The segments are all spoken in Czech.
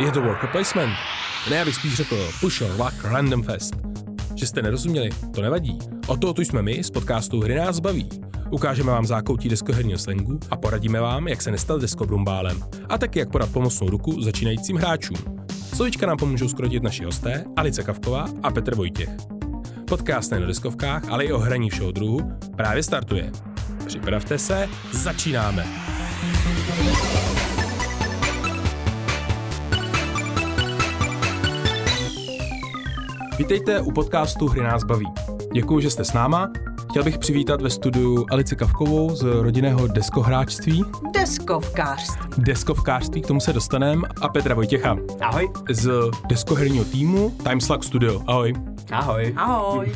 Je to worker placement. Ne, já bych spíš řekl push luck random fest. Že jste nerozuměli, to nevadí. O to tu jsme my z podcastu Hry nás baví. Ukážeme vám zákoutí deskoherního slangu a poradíme vám, jak se nestat deskobrumbálem. A taky jak podat pomocnou ruku začínajícím hráčům. Slovíčka nám pomůžou skrotit naši hosté Alice Kavková a Petr Vojtěch. Podcast nejen o deskovkách, ale i o hraní všeho druhu právě startuje. Připravte se, začínáme! Vítejte u podcastu Hry nás baví. Děkuji, že jste s náma. Chtěl bych přivítat ve studiu Alici Kavkovou z rodinného deskohráčství. Deskovkářství. Deskovkářství, k tomu se dostaneme. A Petra Vojtěcha. Ahoj. Z deskoherního týmu Timeslug Studio. Ahoj. Ahoj. Ahoj.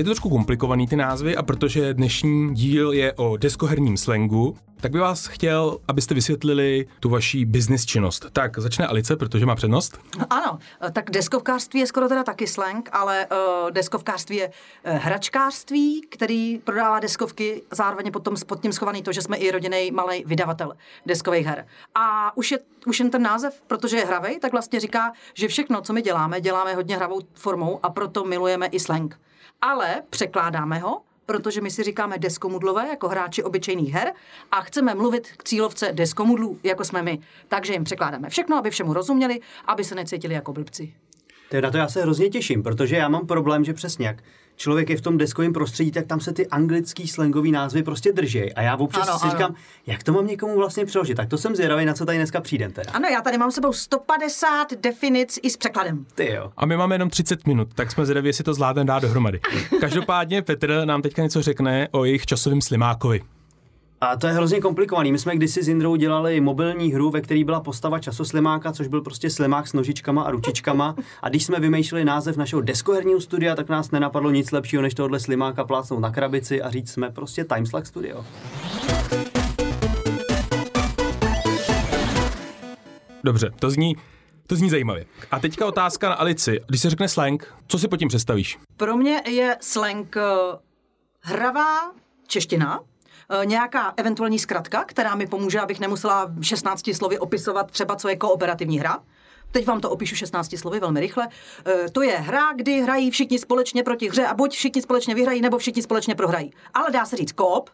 Je to trošku komplikovaný ty názvy a protože dnešní díl je o deskoherním slangu, tak by vás chtěl, abyste vysvětlili tu vaší business činnost. Tak začne Alice, protože má přednost. Ano, tak deskovkářství je skoro teda taky slang, ale uh, deskovkářství je uh, hračkářství, který prodává deskovky, zároveň potom pod tím schovaný to, že jsme i rodinný malý vydavatel deskových her. A už, je, už jen ten název, protože je hravej, tak vlastně říká, že všechno, co my děláme, děláme hodně hravou formou a proto milujeme i slang. Ale překládáme ho protože my si říkáme deskomudlové jako hráči obyčejných her a chceme mluvit k cílovce deskomudlů, jako jsme my. Takže jim překládáme všechno, aby všemu rozuměli, aby se necítili jako blbci. Teda to já se hrozně těším, protože já mám problém, že přesně jak člověk je v tom deskovém prostředí, tak tam se ty anglický slangový názvy prostě drží. A já občas ano, si ano. říkám, jak to mám někomu vlastně přeložit. Tak to jsem zvědavý, na co tady dneska přijdem teda. Ano, já tady mám sebou 150 definic i s překladem. Ty jo. A my máme jenom 30 minut, tak jsme zvědaví, jestli to zvládneme dát dohromady. Každopádně Petr nám teďka něco řekne o jejich časovém slimákovi. A to je hrozně komplikovaný. My jsme kdysi s Indrou dělali mobilní hru, ve které byla postava časoslimáka, což byl prostě slimák s nožičkama a ručičkama. A když jsme vymýšleli název našeho deskoherního studia, tak nás nenapadlo nic lepšího, než tohle slimáka plácnout na krabici a říct jsme prostě Timeslug Studio. Dobře, to zní, to zní zajímavě. A teďka otázka na Alici. Když se řekne slang, co si pod tím představíš? Pro mě je slang uh, hravá čeština, Eh, nějaká eventuální zkratka, která mi pomůže, abych nemusela 16 slovy opisovat třeba, co je kooperativní hra. Teď vám to opíšu 16 slovy velmi rychle. E, to je hra, kdy hrají všichni společně proti hře a buď všichni společně vyhrají, nebo všichni společně prohrají. Ale dá se říct koop,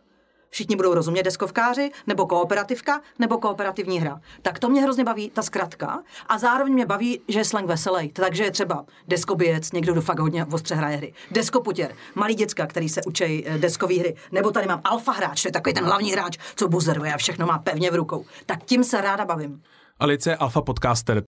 všichni budou rozumět deskovkáři, nebo kooperativka, nebo kooperativní hra. Tak to mě hrozně baví, ta zkratka. A zároveň mě baví, že je slang veselý. Takže je třeba deskoběc, někdo, kdo fakt hodně ostře hraje hry. Deskoputěr, malý děcka, který se učí eh, deskové hry. Nebo tady mám alfa hráč, to je takový ten hlavní hráč, co buzeruje a všechno má pevně v rukou. Tak tím se ráda bavím. Alice je alfa podcaster.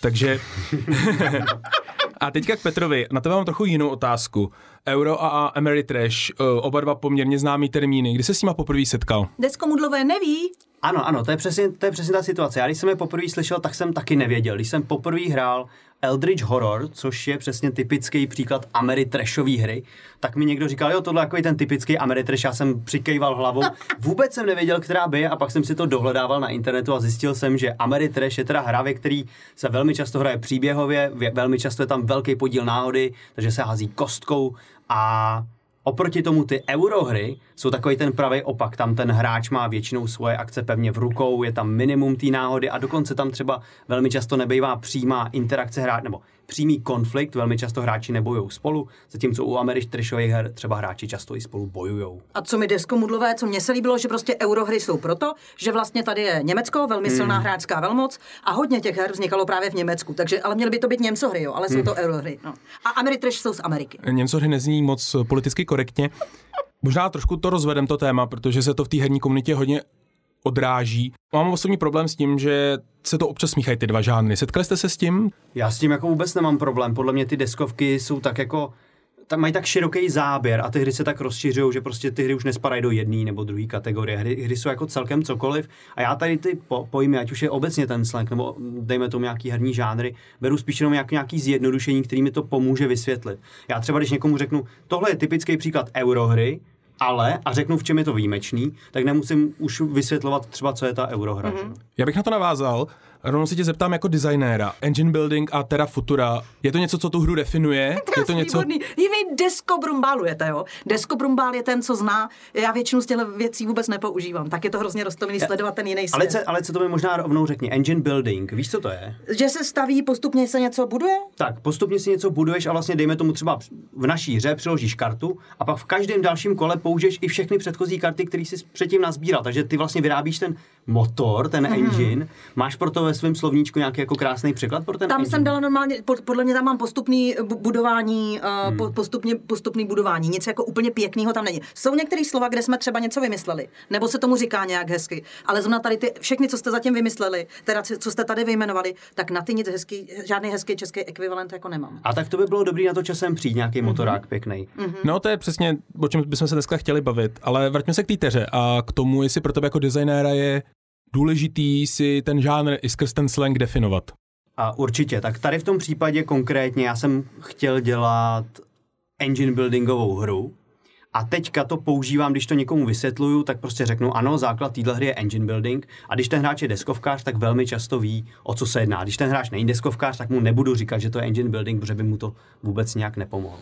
Takže A teďka k Petrovi. Na to mám trochu jinou otázku. Euro a Ameritrash, eh, oba dva poměrně známý termíny. Kdy se s nima poprvé setkal? Deskomudlové neví. Ano, ano, to je přesně, to je přesně ta situace. Já když jsem je poprvé slyšel, tak jsem taky nevěděl. Když jsem poprvé hrál Eldritch Horror, což je přesně typický příklad Ameritrashové hry, tak mi někdo říkal, jo, tohle je jako ten typický Ameritrash, já jsem přikejval hlavou. Vůbec jsem nevěděl, která by je a pak jsem si to dohledával na internetu a zjistil jsem, že Ameritrash je teda hra, ve který se velmi často hraje příběhově, velmi často je tam velký podíl náhody, takže se hází kostkou a Oproti tomu ty eurohry jsou takový ten pravý opak. Tam ten hráč má většinou svoje akce pevně v rukou, je tam minimum té náhody a dokonce tam třeba velmi často nebejvá přímá interakce hráče, nebo přímý konflikt, velmi často hráči nebojují spolu, zatímco u američních her třeba hráči často i spolu bojují. A co mi deskomudlové, co mě se líbilo, že prostě eurohry jsou proto, že vlastně tady je Německo, velmi silná hmm. hráčská velmoc a hodně těch her vznikalo právě v Německu, takže ale měly by to být Němcohry, jo, ale jsou hmm. to eurohry. No. A Ameritrash jsou z Ameriky. Němcohry nezní moc politicky korektně. Možná trošku to rozvedem to téma, protože se to v té herní komunitě hodně odráží. Mám osobní problém s tím, že se to občas smíchají ty dva žánry. Setkali jste se s tím? Já s tím jako vůbec nemám problém. Podle mě ty deskovky jsou tak jako tam mají tak široký záběr a ty hry se tak rozšiřují, že prostě ty hry už nespadají do jedné nebo druhé kategorie. Hry, hry jsou jako celkem cokoliv. A já tady ty po, pojmy, ať už je obecně ten slang, nebo dejme tomu nějaký herní žánry, beru spíš jenom jak nějaký zjednodušení, který mi to pomůže vysvětlit. Já třeba, když někomu řeknu, tohle je typický příklad eurohry, ale, a řeknu, v čem je to výjimečný, tak nemusím už vysvětlovat třeba, co je ta eurohra. Mm-hmm. Já bych na to navázal. Rovnou se tě zeptám jako designéra. Engine building a Terra Futura, je to něco, co tu hru definuje? je to něco... Výborný. Vy desko brumbálujete, jo? Desko brumbál je ten, co zná. Já většinu z těchto věcí vůbec nepoužívám. Tak je to hrozně roztomilý sledovat ten jiný Ale svět. co, ale co to mi možná rovnou řekni? Engine building, víš, co to je? Že se staví, postupně se něco buduje? Tak, postupně si něco buduješ a vlastně dejme tomu třeba v naší hře přiložíš kartu a pak v každém dalším kole použiješ i všechny předchozí karty, které jsi předtím nazbíral. Takže ty vlastně vyrábíš ten motor, ten mm-hmm. engine. Máš proto ve svém slovníčku nějaký jako krásný překlad pro ten Tam engine? jsem dala normálně, pod- podle mě tam mám postupný bu- budování, uh, po, postupně, postupný budování. Nic jako úplně pěkného tam není. Jsou některé slova, kde jsme třeba něco vymysleli, nebo se tomu říká nějak hezky, ale zrovna tady ty, všechny, co jste zatím vymysleli, teda co co jste tady vyjmenovali, tak na ty nic hezký, žádný hezký český ekvivalent jako nemám. A tak to by bylo dobrý na to časem přijít, nějaký mm-hmm. motorák pěkný. Mm-hmm. No to je přesně, o čem bychom se dneska chtěli bavit, ale vraťme se k té teře a k tomu, jestli pro tebe jako designéra je důležitý si ten žánr i skrz ten slang definovat. A určitě, tak tady v tom případě konkrétně já jsem chtěl dělat engine buildingovou hru a teďka to používám, když to někomu vysvětluju, tak prostě řeknu, ano, základ téhle hry je engine building a když ten hráč je deskovkář, tak velmi často ví, o co se jedná. Když ten hráč není deskovkář, tak mu nebudu říkat, že to je engine building, protože by mu to vůbec nějak nepomohlo.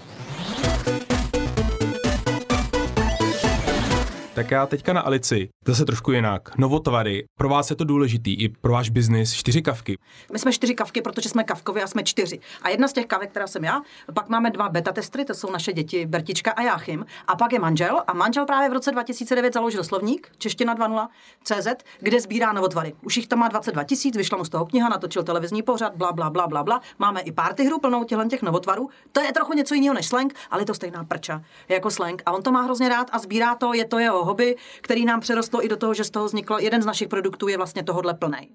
Tak já teďka na Alici, zase trošku jinak. Novotvary, pro vás je to důležitý, i pro váš biznis, čtyři kavky. My jsme čtyři kavky, protože jsme kavkovi a jsme čtyři. A jedna z těch kavek, která jsem já, pak máme dva beta testry, to jsou naše děti Bertička a Jáchym. A pak je manžel. A manžel právě v roce 2009 založil slovník Čeština 2.0 CZ, kde sbírá novotvary. Už jich tam má 22 tisíc, vyšla mu z toho kniha, natočil televizní pořad, bla, bla, bla, bla, bla. Máme i party hru plnou těch novotvarů. To je trochu něco jiného než slang, ale je to stejná prča jako slang. A on to má hrozně rád a sbírá to, je to jeho hobby, který nám přerostlo i do toho, že z toho vzniklo jeden z našich produktů je vlastně tohodle plnej.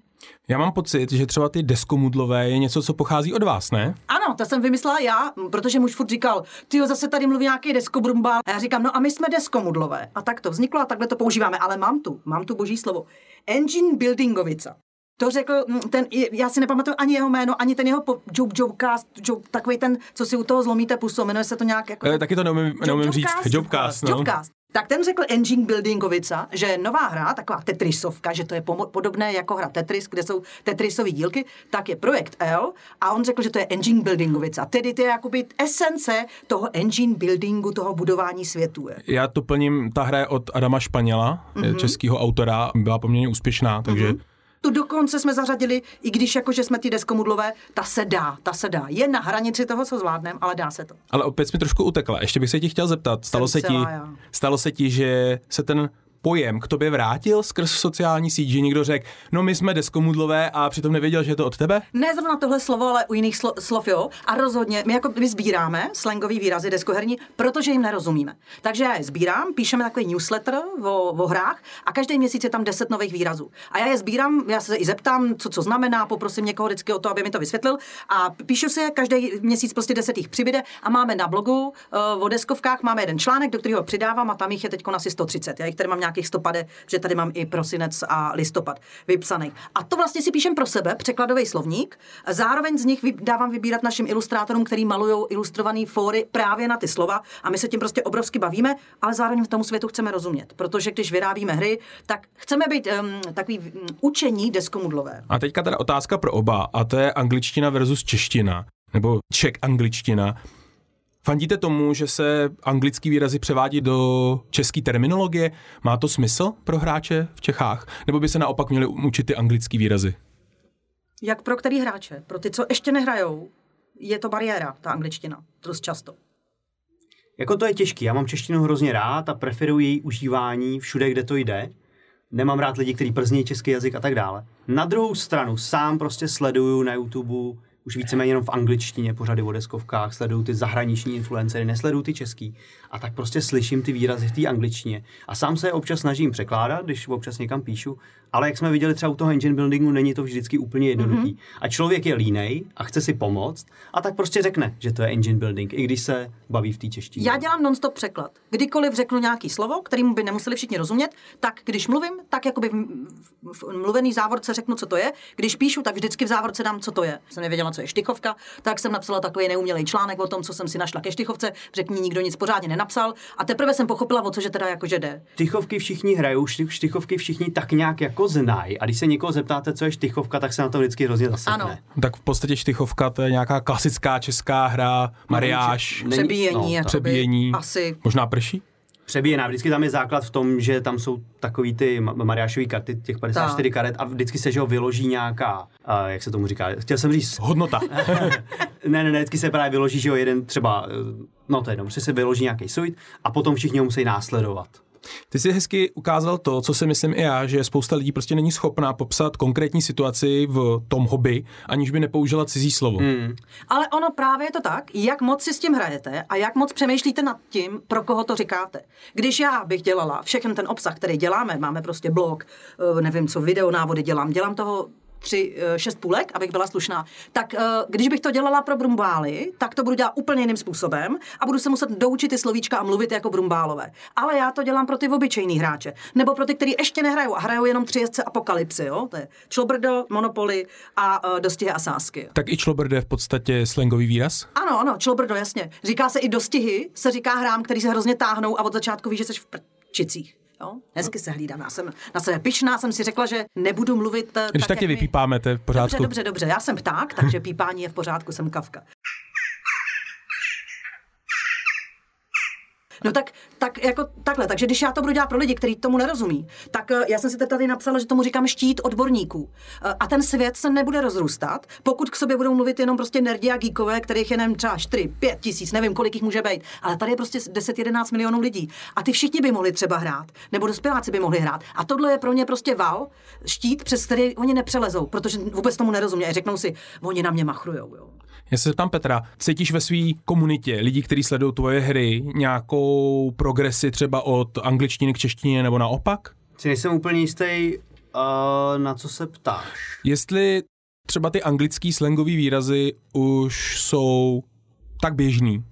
Já mám pocit, že třeba ty deskomudlové je něco, co pochází od vás, ne? Ano, to jsem vymyslela já, protože muž furt říkal, ty jo, zase tady mluví nějaký deskobrumbál. A já říkám, no a my jsme deskomudlové. A tak to vzniklo a takhle to používáme. Ale mám tu, mám tu boží slovo. Engine Buildingovica. To řekl mm, ten, já si nepamatuju ani jeho jméno, ani ten jeho po, joke, jokecast, joke, takový ten, co si u toho zlomíte pusu, jmenuje se to nějak jako... E, taky to neumím, neumím říct. Jobcast? Jobcast, no. Jobcast. Tak ten řekl Engine Buildingovica, že je nová hra, taková Tetrisovka, že to je pomo- podobné jako hra Tetris, kde jsou Tetrisové dílky, tak je projekt L a on řekl, že to je Engine Buildingovica. Tedy to je jakoby esence toho engine buildingu, toho budování světů. Je. Já to plním, ta hra je od Adama Španěla, mm-hmm. českého autora, byla poměrně úspěšná, takže mm-hmm. Tu dokonce jsme zařadili, i když jakože jsme ty deskomudlové, ta se dá, ta se dá. Je na hranici toho, co zvládneme, ale dá se to. Ale opět mi trošku utekla. Ještě bych se ti chtěl zeptat, stalo se ti, já. stalo se ti, že se ten pojem k tobě vrátil skrz sociální síť, že někdo řekl, no my jsme deskomudlové a přitom nevěděl, že je to od tebe? Ne zrovna tohle slovo, ale u jiných slo- slov, jo. A rozhodně, my jako my sbíráme slangový výrazy deskoherní, protože jim nerozumíme. Takže já je sbírám, píšeme takový newsletter o, o hrách a každý měsíc je tam 10 nových výrazů. A já je sbírám, já se i zeptám, co co znamená, poprosím někoho vždycky o to, aby mi to vysvětlil. A píšu si je, každý měsíc prostě 10 jich přibyde a máme na blogu uh, o deskovkách, máme jeden článek, do kterého přidávám a tam jich je teď asi 130. Já jich tady mám nějakých 150, že tady mám i prosinec a listopad vypsaný. A to vlastně si píšem pro sebe, překladový slovník. Zároveň z nich dávám vybírat našim ilustrátorům, který malují ilustrované fóry právě na ty slova a my se tím prostě obrovsky bavíme, ale zároveň v tomu světu chceme rozumět, protože když vyrábíme hry, tak chceme být um, takový um, učení deskomudlové. A teďka teda otázka pro oba, a to je angličtina versus čeština, nebo ček angličtina. Fandíte tomu, že se anglický výrazy převádí do české terminologie? Má to smysl pro hráče v Čechách? Nebo by se naopak měli učit ty anglické výrazy? Jak pro který hráče? Pro ty, co ještě nehrajou, je to bariéra, ta angličtina, dost často. Jako to je těžký, já mám češtinu hrozně rád a preferuji její užívání všude, kde to jde. Nemám rád lidi, kteří przní český jazyk a tak dále. Na druhou stranu sám prostě sleduju na YouTube už víceméně jenom v angličtině pořady o deskovkách, sleduju ty zahraniční influencery, nesleduju ty český. A tak prostě slyším ty výrazy v té angličtině. A sám se je občas snažím překládat, když občas někam píšu, ale jak jsme viděli třeba u toho engine buildingu, není to vždycky úplně jednoduchý. Mm-hmm. A člověk je línej a chce si pomoct, a tak prostě řekne, že to je engine building, i když se baví v té češtině. Já dělám non-stop překlad. Kdykoliv řeknu nějaký slovo, kterým by nemuseli všichni rozumět, tak když mluvím, tak jakoby v, v, v mluvený závorce řeknu, co to je. Když píšu, tak vždycky v závorce dám, co to je. Jsem nevěděla co je štychovka, tak jsem napsala takový neumělý článek o tom, co jsem si našla ke štychovce, řekl mi nikdo nic pořádně nenapsal a teprve jsem pochopila, o co že teda jakože jde. Štychovky všichni hrajou, šty- štychovky všichni tak nějak jako znají. A když se někoho zeptáte, co je štychovka, tak se na to vždycky hrozně zasekne. Ano. Tak v podstatě štychovka to je nějaká klasická česká hra, mariáš, Není- Přebíjení, no, přebíjení, asi. možná prší? Přebíjená. Vždycky tam je základ v tom, že tam jsou takový ty ma- Mariášové karty, těch 54 Tak. karet a vždycky se, že ho vyloží nějaká, a jak se tomu říká, chtěl jsem říct, Hodnota. ne, ne, ne, vždycky se právě vyloží, že jo, jeden třeba, eh, no to je jedno, prostě se vyloží nějaký suit a potom všichni ho musí následovat. Ty jsi hezky ukázal to, co si myslím i já, že spousta lidí prostě není schopná popsat konkrétní situaci v tom hobby, aniž by nepoužila cizí slovo. Hmm. Ale ono právě je to tak, jak moc si s tím hrajete a jak moc přemýšlíte nad tím, pro koho to říkáte. Když já bych dělala všechen ten obsah, který děláme, máme prostě blog, eh, nevím co, videonávody dělám, dělám toho tři, eh, šest půlek, abych byla slušná, tak eh, když bych to dělala pro brumbály, tak to budu dělat úplně jiným způsobem a budu se muset doučit ty slovíčka a mluvit jako brumbálové. Ale já to dělám pro ty obyčejný hráče, nebo pro ty, kteří ještě nehrajou a hrajou jenom tři jezdce apokalypsy, jo? To je Člobrdo, Monopoly a uh, dostihy a sásky. Tak i člobrd je v podstatě slangový výraz? Ano, ano, člobrdo, jasně. Říká se i dostihy, se říká hrám, který se hrozně táhnou a od začátku víš, že jsi v prčicích. Jo? Hezky se hlídám. Já jsem na sebe pyšná, jsem si řekla, že nebudu mluvit eh, Když tak my- vypípáme, to je v pořádku. Dobře, dobře, dobře. Já jsem pták, takže pípání je v pořádku, jsem kavka. No tak, tak jako takhle, takže když já to budu dělat pro lidi, kteří tomu nerozumí, tak eh, já jsem si tady napsala, že tomu říkám štít odborníků. Eh, A ten svět se nebude rozrůstat, pokud k sobě budou mluvit jenom prostě nerdi a geekové, kterých je nevím, třeba 4, 5 tisíc, nevím, kolik jich může být, ale tady je prostě 10-11 milionů lidí. A ty všichni by mohli třeba hrát, nebo dospěláci by mohli hrát. A tohle je pro ně prostě val, štít, přes který oni nepřelezou, protože vůbec tomu nerozumí. A řeknou si, oni na mě machrujou. Jo. Já se zeptám Petra, cítíš ve své komunitě lidí, kteří sledují tvoje hry, nějakou progresi třeba od angličtiny k češtině nebo naopak? Si nejsem úplně jistý, uh, na co se ptáš. Jestli třeba ty anglický slangové výrazy už jsou tak běžný,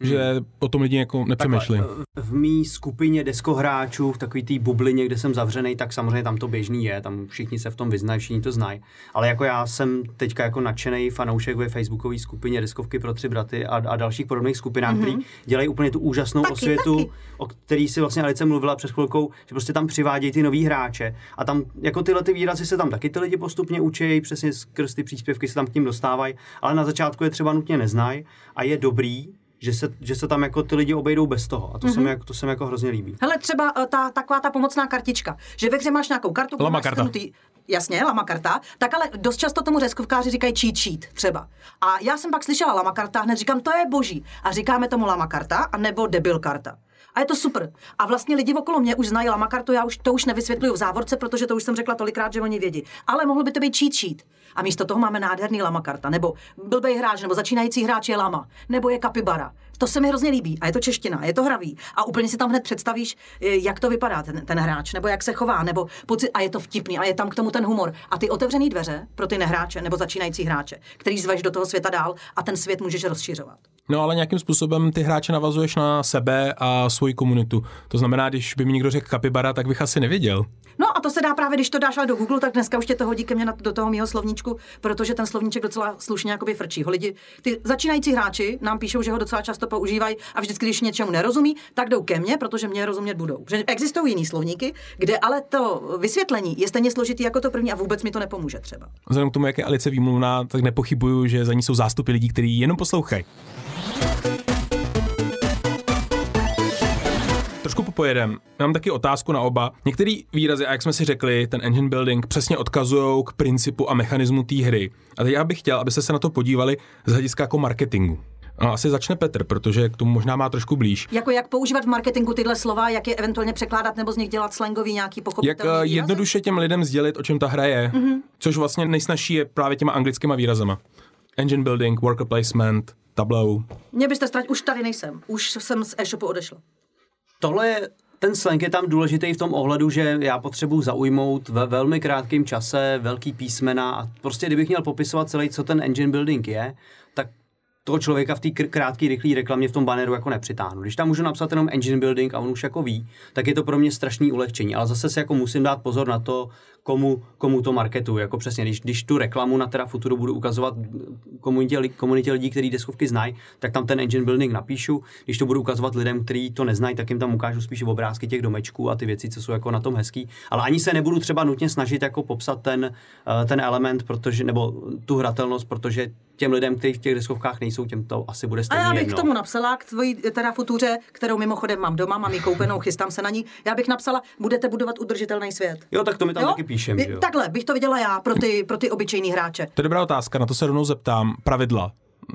že o tom lidi jako nepřemýšlí. Takhle, v mý skupině deskohráčů, v takový té bublině, kde jsem zavřený, tak samozřejmě tam to běžný je, tam všichni se v tom vyznají, všichni to znají. Ale jako já jsem teďka jako nadšený fanoušek ve facebookové skupině Deskovky pro tři braty a, a dalších podobných skupinách, mm-hmm. který dělají úplně tu úžasnou Taky, osvětu, taky. o který si vlastně Alice mluvila před chvilkou, že prostě tam přivádějí ty nový hráče a tam jako tyhle ty výrazy se tam taky ty lidi postupně učí, přesně skrz ty příspěvky se tam k tím dostávají, ale na začátku je třeba nutně neznají a je dobrý, že se, že se tam jako ty lidi obejdou bez toho. A to, mm-hmm. se, mi, jako- to se mi jako hrozně líbí. Hele, třeba eh, ta, taková ta pomocná kartička, že ve hře máš nějakou kartu, Lama karta. shrnutý- Jasně, lama karta, tak ale dost často tomu řezkovkáři říkají cheat sheet třeba. A já jsem pak slyšela lama karta, hned říkám, to je boží. A říkáme tomu lama karta, a nebo debil karta. A je to super. A vlastně lidi okolo mě už znají lama kartu, já už to už nevysvětluju v závorce, protože to už jsem řekla tolikrát, že oni vědí. Ale mohlo by to být cheat sheet. A místo toho máme nádherný lama karta, nebo blbej hráč, nebo začínající hráč je lama, nebo je kapibara. To se mi hrozně líbí a je to čeština, je to hravý. A úplně si tam hned představíš, eh, jak to vypadá ten, ten hráč, nebo jak se chová, nebo pocit, a je to vtipný, a je tam k tomu ten humor. A ty otevřený dveře pro ty nehráče nebo začínající hráče, který zveš do toho světa dál a ten svět můžeš rozšiřovat. No ale nějakým způsobem ty hráče navazuješ na sebe a svoji komunitu. To znamená, když by mi někdo řekl kapibara, tak bych asi nevěděl. No to se dá právě, když to dáš ale do Google, tak dneska už tě to hodí ke mně na, do toho mého slovníčku, protože ten slovníček docela slušně jakoby frčí. Ho lidi, ty začínající hráči nám píšou, že ho docela často používají a vždycky, když něčemu nerozumí, tak jdou ke mně, protože mě rozumět budou. Že existují jiný slovníky, kde ale to vysvětlení je stejně složitý jako to první a vůbec mi to nepomůže třeba. Vzhledem k tomu, jak je Alice výmluvná, tak nepochybuju, že za ní jsou zástupy lidí, kteří jenom poslouchají. Popojedem. Mám taky otázku na oba. Některé výrazy, a jak jsme si řekli, ten engine building přesně odkazují k principu a mechanismu té hry. A teď já bych chtěl, abyste se na to podívali z hlediska jako marketingu. No, asi začne Petr, protože k tomu možná má trošku blíž. Jako jak používat v marketingu tyhle slova, jak je eventuálně překládat nebo z nich dělat slangový nějaký Jak pochopitelný eh, výrazy? jednoduše těm lidem sdělit, o čem ta hra je, mm-hmm. což vlastně nejsnažší je právě těma anglickýma výrazama. Engine building, worker placement, tableau. Mě byste ztratil, už tady nejsem, už jsem z e-shopu odešla. Tohle je, ten slang je tam důležitý v tom ohledu, že já potřebuji zaujmout ve velmi krátkém čase velký písmena a prostě kdybych měl popisovat celý, co ten engine building je, tak toho člověka v té krátké, rychlé reklamě v tom banneru jako nepřitáhnu. Když tam můžu napsat jenom engine building a on už jako ví, tak je to pro mě strašný ulehčení. Ale zase si jako musím dát pozor na to, komu, komu to marketuju. Jako přesně, když, když tu reklamu na teda Futuru budu ukazovat komunitě, komunitě lidí, kteří deskovky znají, tak tam ten engine building napíšu. Když to budu ukazovat lidem, kteří to neznají, tak jim tam ukážu spíš obrázky těch domečků a ty věci, co jsou jako na tom hezký. Ale ani se nebudu třeba nutně snažit jako popsat ten, eh, ten element, protože, nebo tu hratelnost, protože těm lidem, kteří v těch deskovkách nejsou, těm to asi bude stejně A já bych jedno. k tomu napsala, k tvojí teda futuře, kterou mimochodem mám doma, mám ji koupenou, chystám se na ní. Já bych napsala, budete budovat udržitelný svět. Jo, tak to mi tam Jo? taky píšem, že jo? Takhle bych to viděla já pro ty, pro ty obyčejný hráče. To je dobrá otázka, na to se rovnou zeptám. Pravidla.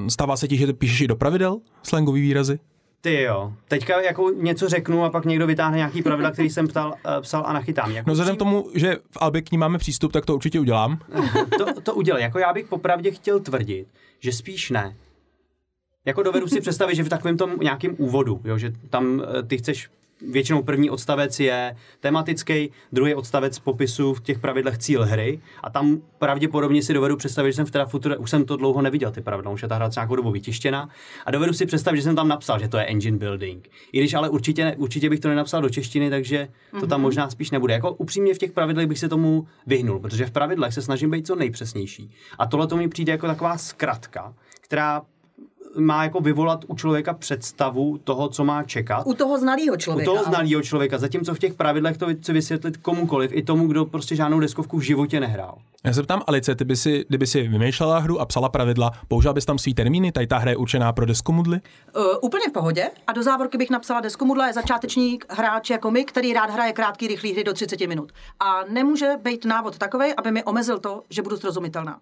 Stává se ti, že píšeš i do pravidel slangový výrazy? Ty jo. Teďka jako něco řeknu a pak někdo vytáhne nějaký pravidla, který jsem ptal, uh, psal a nachytám. Jako No vzhledem tomu, že v Albi k ní máme přístup, tak to určitě udělám. to, to udělej. Jako já bych popravdě chtěl tvrdit, že spíš ne. Jako dovedu si představit, že v takovém tom nějakém úvodu, jo, že tam eh, ty chceš většinou první odstavec je tematický, druhý odstavec popisu v těch pravidlech cíl hry a tam pravděpodobně si dovedu představit, že jsem v teda future, už jsem to dlouho neviděl, ty pravidla, už je ta hra nějakou dobu vytištěna a dovedu si představit, že jsem tam napsal, že to je engine building. I když ale určitě, ne, určitě bych to nenapsal do češtiny, takže to tam možná spíš nebude. Jako upřímně v těch pravidlech bych se tomu vyhnul, protože v pravidlech se snažím být co nejpřesnější. A tohle to mi přijde jako taková zkratka, která má jako vyvolat u člověka představu toho, co má čekat. U toho znalého U člověka. toho ale- znalého člověka, zatímco v těch pravidlech to chci vysvětlit komukoliv, i tomu, kdo prostě žádnou deskovku v životě nehrál. Já se ptám Alice, ty by si, kdyby si vymýšlela hru a psala pravidla, použila bys tam svý termíny, tady ta hra je určená pro deskomudly? Uh, úplně v pohodě. A do závorky bych napsala desku Mudla je začáteční hráč jako my, který rád hraje krátký, rychlý hry do 30 minut. A nemůže být návod takový, aby mi omezil to, že budu srozumitelná.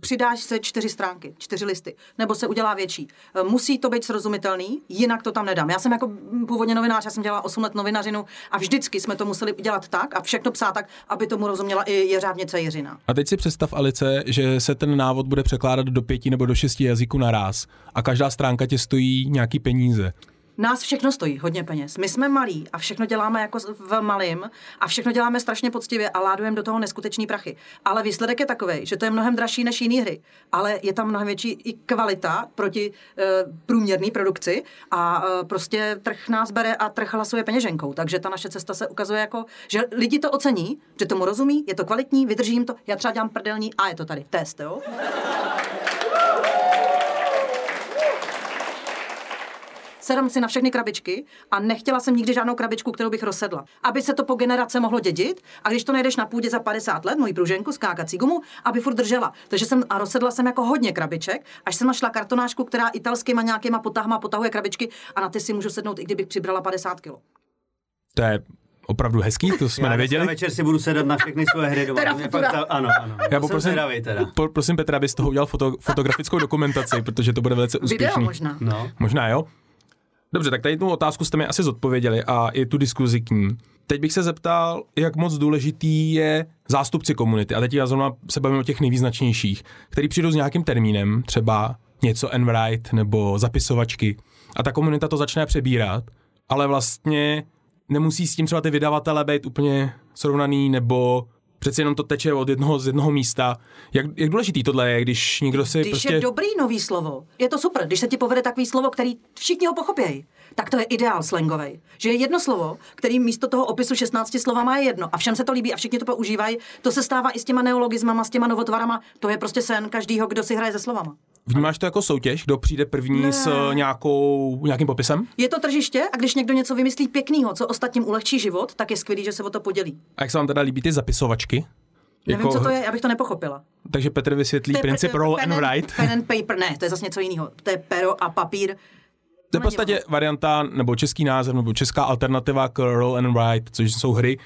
Přidáš se čtyři stránky, čtyři listy, nebo se udělá větší. Eh, Musí to být srozumitelný, jinak to tam nedám. Já jsem jako původně novinář, já jsem dělala 8 let novinařinu a vždycky jsme to museli dělat tak a všechno psát tak, aby tomu rozuměla i Jeřábnice Jiřina. A teď si představ, Alice, že se ten návod bude překládat do pěti nebo do šesti jazyků naraz a každá stránka tě stojí nějaký peníze. Nás všechno stojí hodně peněz. My jsme malí a všechno děláme jako v malým a všechno děláme strašně poctivě a ládujeme do toho neskutečný prachy. Ale výsledek je takový, že to je mnohem dražší než jiné hry, ale je tam mnohem větší i kvalita proti e, průměrné produkci a e, prostě trh nás bere a trh hlasuje peněženkou. Takže ta naše cesta se ukazuje jako, že lidi to ocení, že tomu rozumí, je to kvalitní, vydrží jim to. Já třeba dělám prdelní a je to tady. Test, jo? Sedm si na všechny krabičky a nechtěla jsem nikdy žádnou krabičku, kterou bych rozsedla. Aby se to po generace mohlo dědit a když to najdeš na půdě za 50 let, moji pruženku, skákací gumu, aby furt držela. Takže jsem a rozsedla jsem jako hodně krabiček, až jsem našla kartonášku, která italskýma nějakýma potahma potahuje krabičky a na ty si můžu sednout, i kdybych přibrala 50 kg. To je opravdu hezký, to jsme Já nevěděli. večer si budu sedat na všechny svoje hry doma. Teda fakt Ano, ano. Já poprosím, teda. po, prosím Petra, abys z toho udělal foto, fotografickou dokumentaci, protože to bude velice úspěšný. Video možná. No. Možná jo. Dobře, tak tady tu otázku jste mi asi zodpověděli a i tu diskuzi k ní. Teď bych se zeptal, jak moc důležitý je zástupci komunity. A teď já zrovna se bavím o těch nejvýznačnějších, který přijdou s nějakým termínem, třeba něco Enwrite nebo zapisovačky. A ta komunita to začne přebírat, ale vlastně nemusí s tím třeba ty vydavatele být úplně srovnaný, nebo přeci jenom to teče od jednoho z jednoho místa. Jak, jak důležitý tohle je, když někdo si Když prostě... je dobrý nový slovo, je to super. Když se ti povede takový slovo, který všichni ho pochopějí, tak to je ideál slangový. Že je jedno slovo, který místo toho opisu 16 slovama je jedno a všem se to líbí a všichni to používají. To se stává i s těma neologismama, s těma novotvarama. To je prostě sen každýho, kdo si hraje se slovama. Vnímáš to jako soutěž, kdo přijde první Ne. s eh, nějakou, nějakým popisem? Je to tržiště a když někdo něco vymyslí pěknýho, co ostatním ulehčí život, tak je skvělý, že se o to podělí. A jak se vám teda líbí ty zapisovačky? Nevím, co to je, já bych to nepochopila. Takže Petr vysvětlí princip roll and write. Pen and paper, ne, to je zase něco jiného. To je pero a papír. To je v podstatě varianta, nebo český název, nebo česká alternativa k roll and write, což jsou hry,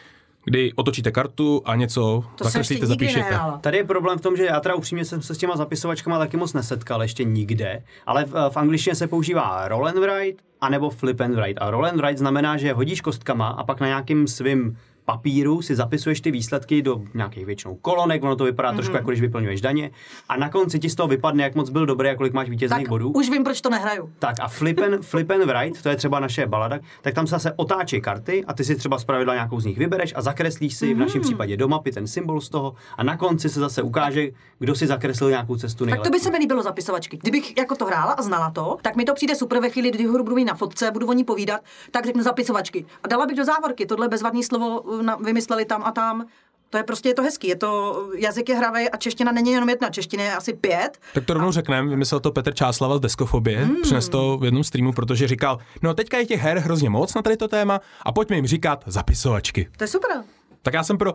kdy otočíte kartu a něco To zakreslíte, zapíšete. nehrála. Tady je problém v tom, že já teda upřímně jsem se s těma zapisovačkama taky moc nesetkal ještě nikde, ale v, v angličtině se používá roll and write anebo flip and write. A roll and write znamená, že hodíš kostkama a pak na nějakým svým papíru si zapisuješ ty výsledky do nějakých většinou kolonek, ono to vypadá mm-hmm. trošku jako když vyplňuješ daně a na konci ti z toho vypadne, jak moc byl dobrý a kolik máš vítězných Tak bodů. už vím, proč to nehraju. Tak a flip and, flip and write, to je třeba naše balada, tak tam se zase otáčí karty a ty si třeba zpravidla nějakou z nich vybereš a zakreslíš si v našem případě do mapy ten symbol z toho a na konci se zase ukáže, kdo si zakreslil nějakou cestu Tak nejlepší. to by se mi líbilo zapisovačky. Kdybych jako to hrála a znala to, tak mi to přijde super ve chvíli, kdy hru budu mít na fotce, budu o ní povídat, tak řeknu zapisovačky. A dala bych do závorky, tohle bezvadný slovo uh, vymysleli tam a tam. To je prostě je to hezký, je to, jazyk je hravý a čeština není jenom jedna, čeština je asi pět. Tak to rovnou řekneme, vymyslel to Petr Čáslava z Deskofobie, hmm. přines to v jednom streamu, protože říkal, no teďka je těch her hrozně moc na tady to téma a pojďme jim říkat zapisovačky. To je super. Tak já jsem pro.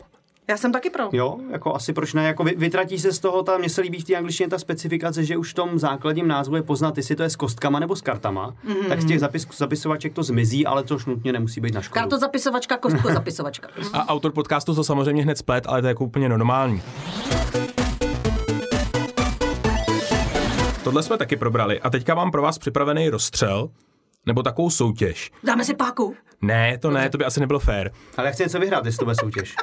Já jsem taky pro. Jo, jako asi proč ne, jako vy, vytratí se z toho, ta, mně se líbí v té angličtině ta specifikace, že už v tom základním názvu je poznat, jestli to je s kostkama nebo s kartama, mm. tak z těch zapis, zapisovaček to zmizí, ale to už nutně nemusí být na školu. Karto zapisovačka, kostko zapisovačka. A autor podcastu to samozřejmě hned splet, ale to je jako úplně normální. Tohle jsme taky probrali a teďka mám pro vás připravený rozstřel, nebo takovou soutěž. Dáme si páku. Ne, to ne, to by asi nebylo fér. Ale já chci něco vyhrát, jestli to bude soutěž.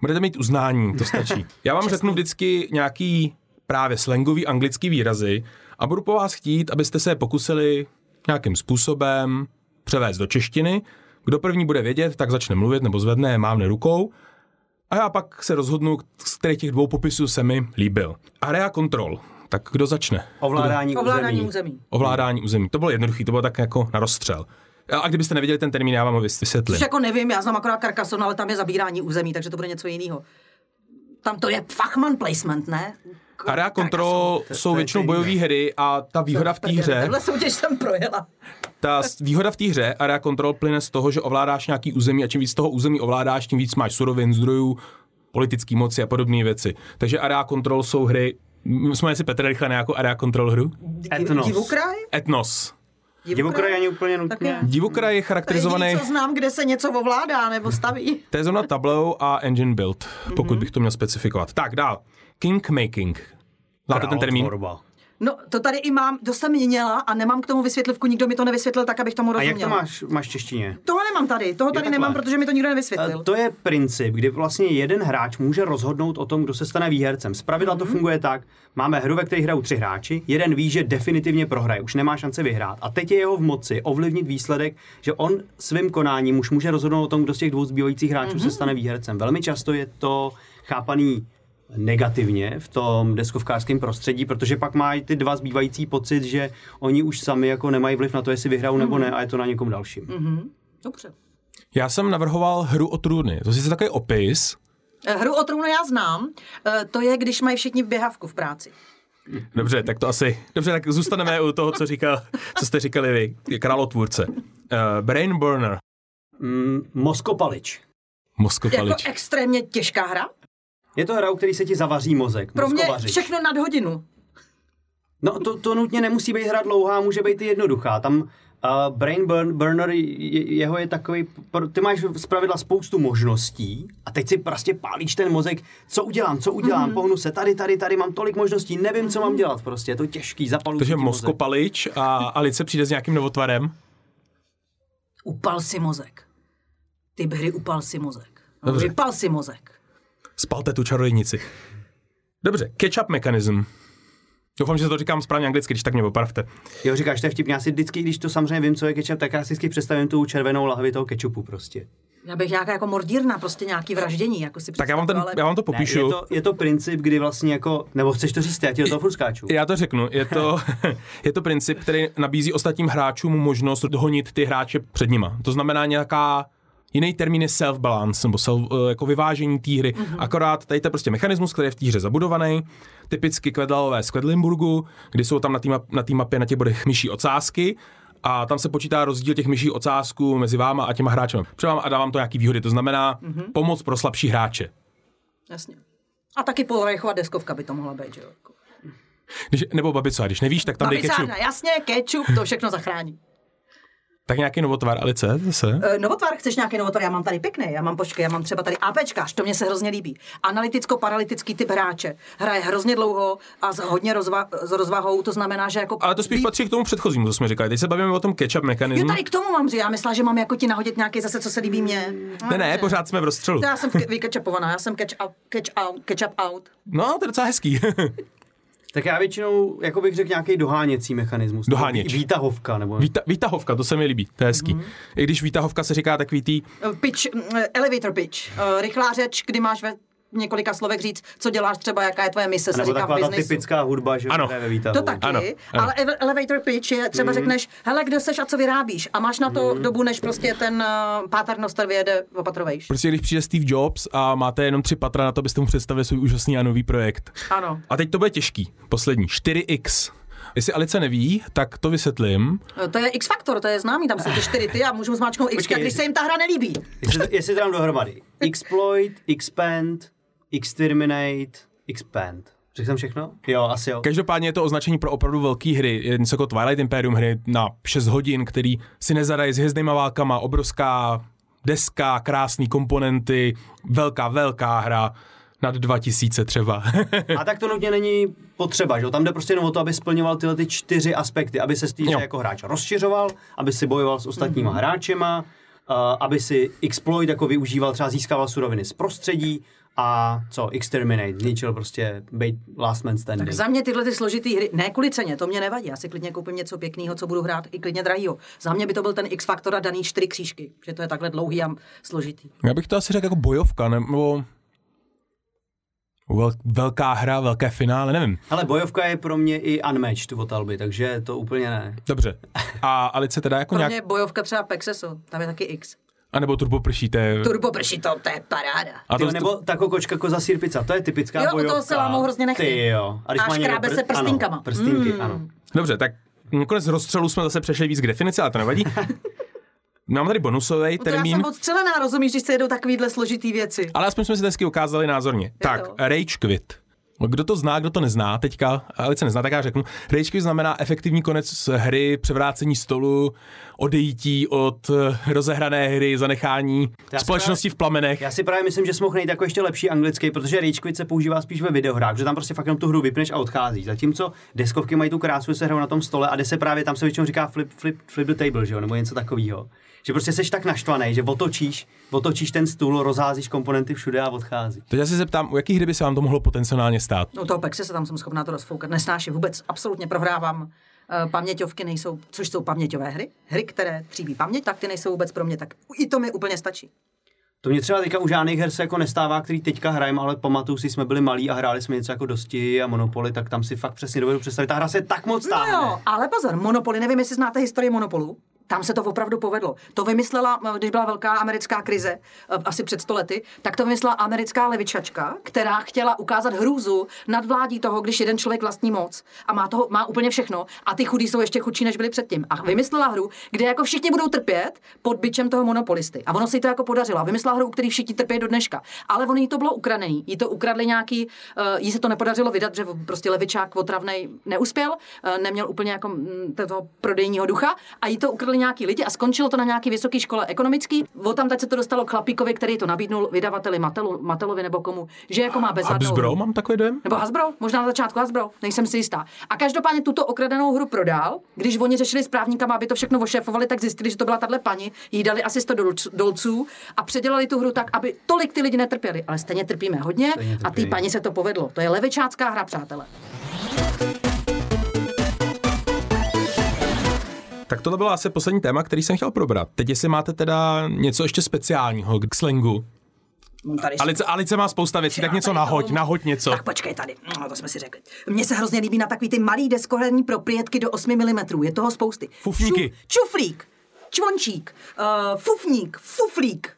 Budete mít uznání, to stačí. Já vám řeknu vždycky nějaký právě slangový anglický výrazy a budu po vás chtít, abyste se je pokusili nějakým způsobem převést do češtiny. Kdo první bude vědět, tak začne mluvit nebo zvedne, mávne rukou. A já pak se rozhodnu, z kterých těch dvou popisů se mi líbil. Area control. Tak kdo začne? Ovládání, Ovládání území. území. Ovládání území. To bylo jednoduché, to bylo tak jako na rozstřel. A kdybyste nevěděli ten termín, já vám ho vysvětlím. Což jako nevím, já znám akorát Carcassonne, ale tam je zabírání území, takže to bude něco jiného. Tam to je Fachman placement, ne? Area control jsou většinou bojové hry a ta výhoda v té hře, Tohle soutěž jsem projela. ta výhoda v té hře area control plyne z toho, že ovládáš nějaký území a čím víc toho území ovládáš, tím víc máš surovin, zdrojů, politické moci a podobné věci. Takže area control jsou hry, jsme si Petr rychle nějakou area control hru? Etnos. Divokraj? Etnos. Divokraj ani úplně nutně. Divokraj je To je charakterizovaný, jediný, co znám, kde se něco ovládá nebo staví. to je zóna Tableau a engine build, pokud bych to měl specifikovat. Tak dál. King making. Znáte ten termín? Králotvorba. No, to tady i mám, to jsem měla a nemám k tomu vysvětlivku, nikdo mi to nevysvětlil tak, abych tomu A rozuměla. jak to máš, máš češtině? Toho nemám tady, toho tady nemám, protože mi to nikdo A nevysvětlil. To je princip, kdy vlastně jeden hráč může rozhodnout o tom, kdo se stane výhercem. Zpravidla Mhm. to funguje tak, máme hru, ve které hrajou tři hráči, jeden ví, že definitivně prohraje, už nemá šanci vyhrát. A teď je jeho v moci ovlivnit výsledek, že on svým konáním už může rozhodnout o tom, kdo z těch dvou zbývajících hráčů Mhm. se stane výhercem. Velmi často je to chápaný negativně v tom deskovkářském prostředí, protože pak mají ty dva zbývající pocit, že oni už sami jako nemají vliv na to, jestli vyhrajou Mhm. nebo ne a je to na někom dalším. Dobře. Já jsem navrhoval hru o trůny. To je takový opis, Eh, Hru o trůnu já znám, Eh, to je, když mají všichni běhavku v práci. Dobře, tak to asi. Dobře, tak zůstaneme u toho, co říkal, co jste říkali vy, králotvůrce. Uh, brain burner, Mm, Moskopalič. moskopalič. Jako extrémně těžká hra. Je to hra, u který se ti zavaří mozek. Pro mě všechno nad hodinu. No to, to nutně nemusí být hra dlouhá, může být i jednoduchá. Tam uh, Brain burn, Burner, je, jeho je takový, pr- ty máš z pravidla spoustu možností a teď si prostě pálíš ten mozek, co udělám, co udělám, mm-hmm. pohnu se tady, tady, tady, mám tolik možností, nevím, co mám dělat prostě, je to těžký, zapalující Takže moskopalič a Alice přijde s nějakým novotvarem. Upal si mozek. Typ hry upal si mozek. No, Dobře. Vypal si mozek. Spalte tu čarodějnici. Dobře, catch-up mechanism. Doufám, že to říkám správně anglicky, když tak mě opravte. Jo, říkáš, to je vtipně, já si vždycky, když to samozřejmě vím, co je kečup, tak já si vždycky představím tu červenou lahvi toho kečupu prostě. Já bych nějaká jako mordírna, prostě nějaký vraždění, jako si Tak já vám, ten, představuju, já vám to Ne, popíšu. je, to, je to princip, kdy vlastně jako, nebo chceš to říct, já ti do toho furt skáču. Já to řeknu, je to, je to princip, který nabízí ostatním hráčům možnost dohonit ty hráče před nima. To znamená nějaká Jiný termín je self-balance, nebo self, eh, jako vyvážení té hry. Mm-hmm. Akorát tady je prostě mechanismus, který je v té hře zabudovaný. Typicky kvedlalové z Quedlinburgu, kdy jsou tam na té map, na mapě na těch bodech myší ocásky a tam se počítá rozdíl těch myší ocásků mezi váma a těma hráčem. Třeba a dávám to nějaký výhody, to znamená mm-hmm. pomoc pro slabší hráče. Jasně. A taky polorejchová deskovka by to mohla být, že jo? Když, nebo babico, a když nevíš, tak tam dej ketchup. Babicárna, jasně, ketchup, to všechno zachrání. Tak nějaký novotvar, Alice, zase? Uh, novotvar, chceš nějaký novotvar? Já mám tady pěkný, já mám počkej, já mám třeba tady APčkář, to mě se hrozně líbí. Analyticko-paralytický typ hráče. Hraje hrozně dlouho a s hodně rozva- s rozvahou, to znamená, že jako... Ale to spíš patří k tomu předchozímu, co jsme říkali. Teď se bavíme o tom catch-up Jo, mechanismu. tady k tomu mám říct, já myslela, že mám jako ti nahodit nějaký zase, co se líbí mně. No, Ne, ne, pořád jsme v rozstřelu. Já jsem ke- vykečapovaná, já jsem catch up, catch out, catch up out. No, to je docela hezký. Tak já většinou, jako bych řekl, nějaký doháněcí mechanismus. Doháněč. vý- Výtahovka, nebo... Výta, výtahovka, to se mi líbí, to je hezký. Mhm. I když výtahovka se říká takový tý, Pitch, mm, elevator pitch, uh, rychlá řeč, kdy máš ve několika slovech říct, co děláš třeba, jaká je tvoje mise, se říká v taková ta biznesu. typická hudba, že Ano. výtahu. To taky, Ano, ano. ale ele- elevator pitch je, třeba řekneš, hele, kdo seš a co vyrábíš a máš na to dobu, než prostě ten uh, páter Noster vyjede opatrovejš. prostě když přijde Steve Jobs a máte jenom tři patra na to, abyste mu představili svůj úžasný a nový projekt. Ano. A teď to bude těžký, poslední, 4x. Jestli Alice neví, tak to vysvětlím. Uh, To je X-faktor, to je známý, tam jsou ty čtyři ty a můžu zmáčknout X, Počkej, když jestli- se jim ta hra nelíbí. Jestli, jestli to dám dohromady. Exploit, expand, exterminate, expand. Řekl jsem všechno? Jo, asi jo. Každopádně je to označení pro opravdu velké hry, je něco jako Twilight Imperium hry na 6 hodin, který si nezadají s hvězdnýma válkama, obrovská deska, krásné komponenty, velká, velká hra, nad 2000 třeba. A tak to nutně není potřeba, že jo? Tam jde prostě jenom o to, aby splňoval tyhle ty čtyři aspekty, aby se Jo. jako hráč rozšiřoval, aby si bojoval s ostatníma hráčema, uh, aby si exploit jako využíval, třeba získával suroviny z prostředí a co, exterminate, zničil prostě být last man standing. Tak za mě tyhle ty složitý hry, ne kvůli ceně, to mě nevadí, já si klidně koupím něco pěkného, co budu hrát i klidně drahýho. Za mě by to byl ten X-faktor a daný čtyři křížky, že to je takhle dlouhý a složitý. Já bych to asi řekl jako bojovka, nebo vel, velká hra, velké finále, nevím. Ale bojovka je pro mě i unmatched od Alby, takže to úplně ne. Dobře. A Alice teda jako Pro nějak, mě bojovka třeba Pexeso, tam je taky X. anebo turbo prší, to je... Turbo prší to, to je paráda. A to, nebo ta kokočka koza sír pizza, to je typická Jo, u toho bojovka. se lámou hrozně nechty. Ty jo. A má někdo škrábe se prstínkama. Ano, prstinky, Mm. ano. Dobře, tak nakonec z rozstřelu jsme zase přešli víc k definici, ale to nevadí. Mám tady bonusový No to já termín, jsem odstřelená, rozumíš, když se jedou takovýhle složitý věci. ale aspoň jsme si dnesky ukázali názorně. Tak, to. rage quit. No, Kdo to zná, kdo to nezná, teďka, Alice nezná, tak já řeknu. Rage quit znamená efektivní konec hry, převrácení stolu, odejítí od eh, rozehrané hry, zanechání Já společnosti v plamenech. Já si právě myslím, že jsi mohl najít jako ještě lepší anglický, protože Rage Quit se používá spíš ve videohrách, že tam prostě fakt jenom tu hru vypneš a odcházíš. Zatímco deskovky mají tu krásu, že se hrajou na tom stole a jde se právě, tam se většinou říká flip, flip, flip the table, že jo, nebo něco takového. Že prostě seš tak naštvaný, že otočíš, otočíš ten stůl, rozházíš komponenty všude a odcházíš. Teď já se zeptám, u jaký hry by se vám to mohlo potenciálně stát? No toho Pexese tam jsem schopná to rozfoukat, nesnáším vůbec, absolutně prohrávám. Eh, Paměťovky nejsou, což jsou paměťové hry, hry, které tříbí paměť, tak ty nejsou vůbec pro mě, tak i to mi úplně stačí. To mě třeba teďka u žádných her se jako nestává, který teďka hrajeme, ale pamatuju si, jsme byli malí a hráli jsme něco jako dosti a Monopoly, tak tam si fakt přesně dovedu představit. Ta hra se tak moc No táhne. jo, ale pozor, Monopoly, nevím, jestli znáte historii Monopolu. Tam se to opravdu povedlo. To vymyslela, eh, když byla velká americká krize, eh, asi před stolety, tak to vymyslela americká levičačka, která chtěla ukázat hrůzu nad vládí toho, když jeden člověk vlastní moc a má, toho, má úplně všechno a ty chudí jsou ještě chudší, než byli předtím. A vymyslela hru, kde jako všichni budou trpět pod byčem toho monopolisty. A ono se jí to jako podařilo. Vymyslela hru, který všichni trpí do dneška. Ale ono jí to bylo ukradený. Jí to ukradli nějaký, uh, jí se to nepodařilo vydat, že prostě levičák otravnej neuspěl, uh, neměl úplně jako mm, toho prodejního ducha a jí to ukradli nějaký lidi a skončilo to na nějaký vysoké škole ekonomický. O tam teď se to dostalo k chlapíkovi, který to nabídnul vydavateli Matelu, Matelovi nebo komu, že jako má bezvadnou Habsbro, hru. mám takový dojem? Nebo Hasbro, možná na začátku Hasbro, nejsem si jistá. A každopádně tuto okradenou hru prodal, když oni řešili s právníkama, aby to všechno ošefovali, tak zjistili, že to byla tahle paní, jí dali asi 100 dolc- dolců a předělali tu hru tak, aby tolik ty lidi netrpěli. Ale stejně trpíme hodně Stejně a trpí. té paní se to povedlo. To je levičácká hra, přátelé. Tak tohle bylo asi poslední téma, který jsem chtěl probrat. Teď jestli máte teda něco ještě speciálního k slangu. Tady Alice, Alice má spousta věcí, tak něco nahoď, nahoď něco. Tak počkej tady, no, to jsme si řekli. Mně se hrozně líbí na takový ty malý deskoherní proprietky do 8 mm. Je toho spousty. Fufníky. Ču, čuflík, čvončík, uh, fufník, fuflík.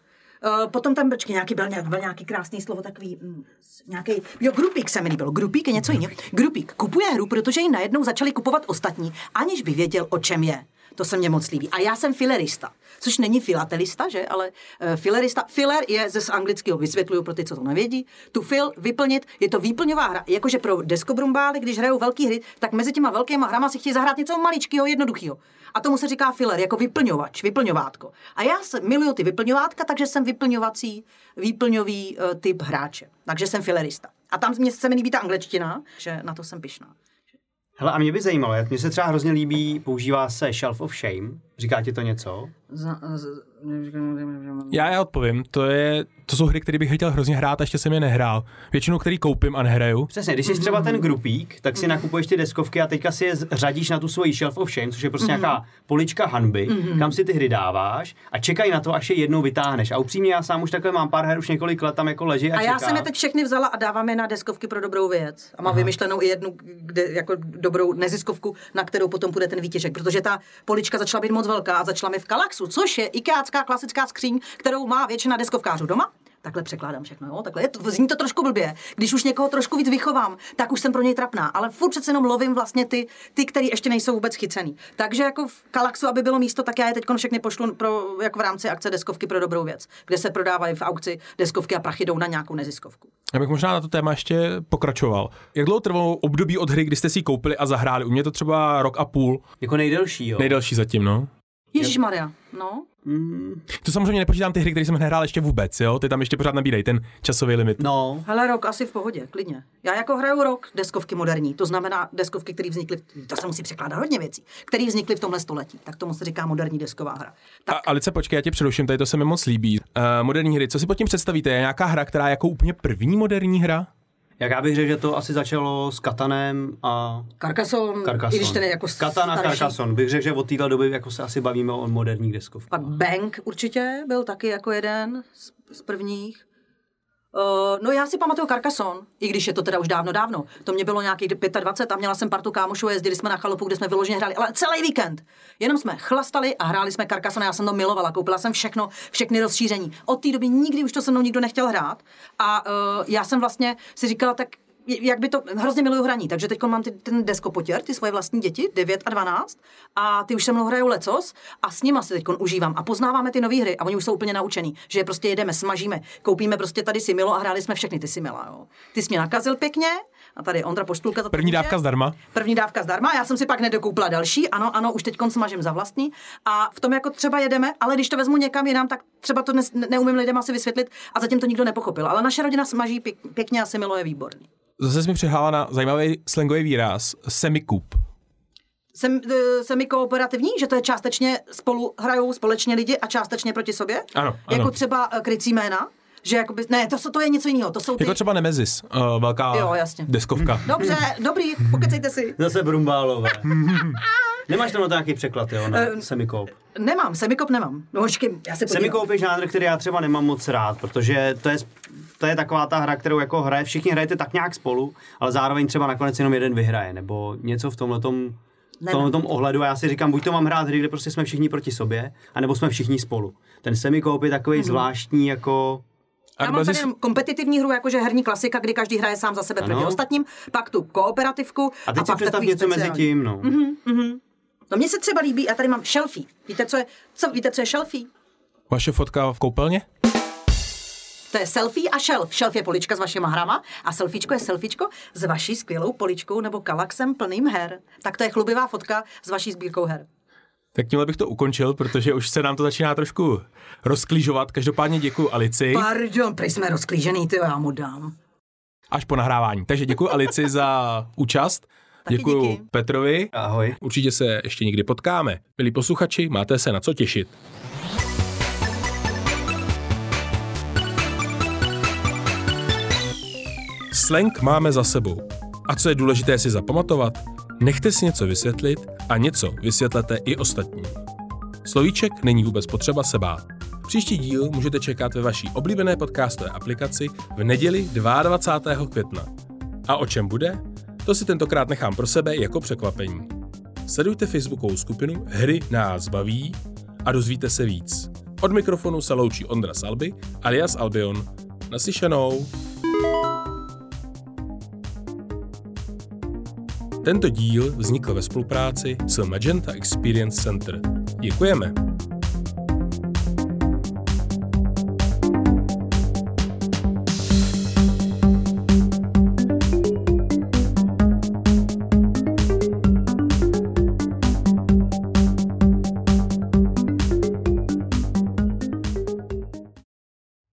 Uh, potom tam, počkej, nějaký byl, byl nějaký krásný slovo, takový, mm, nějaký, jo, grupík se mi líbilo, grupík je něco jiného. Grupík kupuje hru, protože ji najednou začali kupovat ostatní, aniž by věděl, o čem je. To se mně moc líbí. A já jsem filerista, což není filatelista, že? Ale uh, filerista. Filer je ze anglického, vysvětluju pro ty, co to nevědí. Tu fil vyplnit, je to výplňová hra. Jakože pro deskobrumbály, když hrajou velké hry, tak mezi těma velkýma hrama si chtějí zahrát něco maličkého, jednoduchého. A tomu se říká filler, jako vyplňovač, vyplňovátko. A já se miluju ty vyplňovátka, takže jsem vyplňovací, výplňový uh, typ hráče. Takže jsem filerista. A tam mě se mi líbí ta angličtina, že na to jsem pišná. Hele, a mě by zajímalo, jak mně se třeba hrozně líbí, používá se Shelf of Shame. Říká ti to něco? Z, z, Já já odpovím, to, je, to jsou hry, které bych chtěl hrozně hrát a ještě jsem je nehrál. Většinou, který koupím a nehraju. Přesně, když jsi třeba ten grupík, tak si nakupuješ ty deskovky a teďka si je řadíš na tu svoji Shelf of Shame, což je prostě nějaká polička hanby, kam si ty hry dáváš a čekají na to, až je jednou vytáhneš. A upřímně já sám už takhle mám pár her už několik let tam jako leží a, A já jsem je teď všechny vzala a dávám je na deskovky pro dobrou věc. A mám vymyšlenou i jednu kde, jako dobrou neziskovku, na kterou potom půjde ten výtěžek. Protože ta polička začala být moc velká a začala mi v Kalaxu, což je ikeácká klasická skříň, kterou má většina deskovkářů doma. Takhle překládám všechno, jo? Takhle je to, zní to trošku blbě. Když už někoho trošku víc vychovám, tak už jsem pro něj trapná. Ale furt přece jenom lovím vlastně ty, ty které ještě nejsou vůbec chycený. Takže jako v Kalaxu, aby bylo místo, tak já je teď všechny pošlu pro, jako v rámci akce deskovky pro dobrou věc, kde se prodávají v aukci deskovky a prachy jdou na nějakou neziskovku. Já bych možná na to téma ještě pokračoval. Jak dlouho trvalo období od hry, kdy jste si ji koupili a zahráli? U mě to třeba rok a půl, Jako nejdelší, jo. nejdelší zatím, no. Ježíš Maria, no. Mm, To samozřejmě nepočítám ty hry, které jsem nehrál ještě vůbec, jo? Ty tam ještě pořád nabídej ten časový limit. no, Hele, rok asi v pohodě, klidně. Já jako hraju rok deskovky moderní, to znamená deskovky, které vznikly, v- to se musí překládat hodně věcí, které vznikly v tomhle století. Tak tomu se říká moderní desková hra. Tak A, Alice, počkej, já tě přeruším, tady to se mi moc líbí. Uh, moderní hry, co si pod tím představíte? Je nějaká hra, která je jako úplně první moderní hra? Jak já bych řekl, že to asi začalo s Katanem a Carcassonne, Carcassonne. i když ten je jako Katan a starší. Carcassonne. Bych řekl, že od téhle doby jako se asi bavíme o moderních deskovkách. Pak Bank určitě byl taky jako jeden z, z prvních. Uh, no já si pamatuju Carcassonne, i když je to teda už dávno, dávno. To mě bylo nějakých 25 a měla jsem partu kámošů a jezdili jsme na chalupu, kde jsme vyloženě hráli, ale celý víkend. Jenom jsme chlastali a hráli jsme Carcassonne, já jsem to milovala, koupila jsem všechno, všechny rozšíření. Od té doby nikdy už to se mnou nikdo nechtěl hrát a uh, já jsem vlastně si říkala, tak jak by to, hrozně miluju hraní, takže teď mám ty, ten deskopotěr, ty svoje vlastní děti, 9 a 12, a ty už se mnou hrajou lecos a s nima si teď užívám a poznáváme ty nové hry a oni už jsou úplně naučený, že je prostě jedeme, smažíme, koupíme prostě tady Similo a hráli jsme všechny ty Simila, jo. Ty jsi mě nakazil pěkně a tady Ondra Poštulka za to První dávka zdarma? První dávka zdarma, já jsem si pak nedokoupila další, ano, ano, už teď smažím za vlastní. A v tom jako třeba jedeme, ale když to vezmu někam jinam, tak třeba to ne, neumím lidem asi vysvětlit a zatím to nikdo nepochopil. Ale naše rodina smaží pěk, pěkně a Similo je výborný. Zase jsi mi přehála na zajímavý slangový výraz, semikup. Sem, e, semi-kooperativní, že to je částečně spolu hrajou společně lidi a částečně proti sobě? Ano, Jako ano. třeba e, krycí jména? Že jakoby, ne, to, to je něco jiného, to jsou ty... Jako třeba Nemesis, uh, velká Jo, jasně. deskovka. Dobře, dobrý, pokecejte si. Zase Brumbálové. Nemáš tam nějaký překlad, jo, na Eh, semikoup. Nemám, semikop nemám. No počkej, já se podívám. Semikoup je žánr, který já třeba nemám moc rád, protože to je, to je taková ta hra, kterou jako hraje, všichni hrajete tak nějak spolu, ale zároveň třeba nakonec jenom jeden vyhraje, nebo něco v tomhletom, v Nemám. tomhletom ohledu a já si říkám, buď to mám hrát hry, kde prostě jsme všichni proti sobě, anebo jsme všichni spolu. Ten semikoup je takový Mhm. zvláštní jako... A Já mám tady jenom kompetitivní hru, jakože herní klasika, kdy každý hraje sám za sebe Ano. proti ostatním, pak tu kooperativku A teď si pak představ takový něco mezi speciální. tím, no. No mně se třeba líbí, já tady mám shelfie. Víte, co je, co, víte, co je shelfie? Vaše fotka v koupelně? To je selfie a shelf. Shelf je polička s vašima hrama a selfiečko je selfiečko s vaší skvělou poličkou nebo kalaxem plným her. Tak to je chlubivá fotka s vaší sbírkou her. Tak tímhle bych to ukončil, protože už se nám to začíná trošku rozklížovat. Každopádně děkuji Alici Pardon, prej jsme rozklížený, ty já mu dám. až po nahrávání. Takže děkuji Alici za účast. Taky Děkuji díky. Petrovi. Ahoj. Určitě se ještě někdy potkáme. Milí posluchači, máte se na co těšit. Slang máme za sebou. A co je důležité si zapamatovat? Nechte si něco vysvětlit a něco vysvětlete i ostatním. Slovíček není vůbec potřeba se bát. Příští díl můžete čekat ve vaší oblíbené podcastové aplikaci v neděli 22. května. A o čem bude? To si tentokrát nechám pro sebe jako překvapení. Sledujte facebookovou skupinu Hry nás baví a dozvíte se víc. Od mikrofonu se loučí Ondra Salby alias Albion. Naslyšenou. Tento díl vznikl ve spolupráci s Magenta Experience Center. Děkujeme!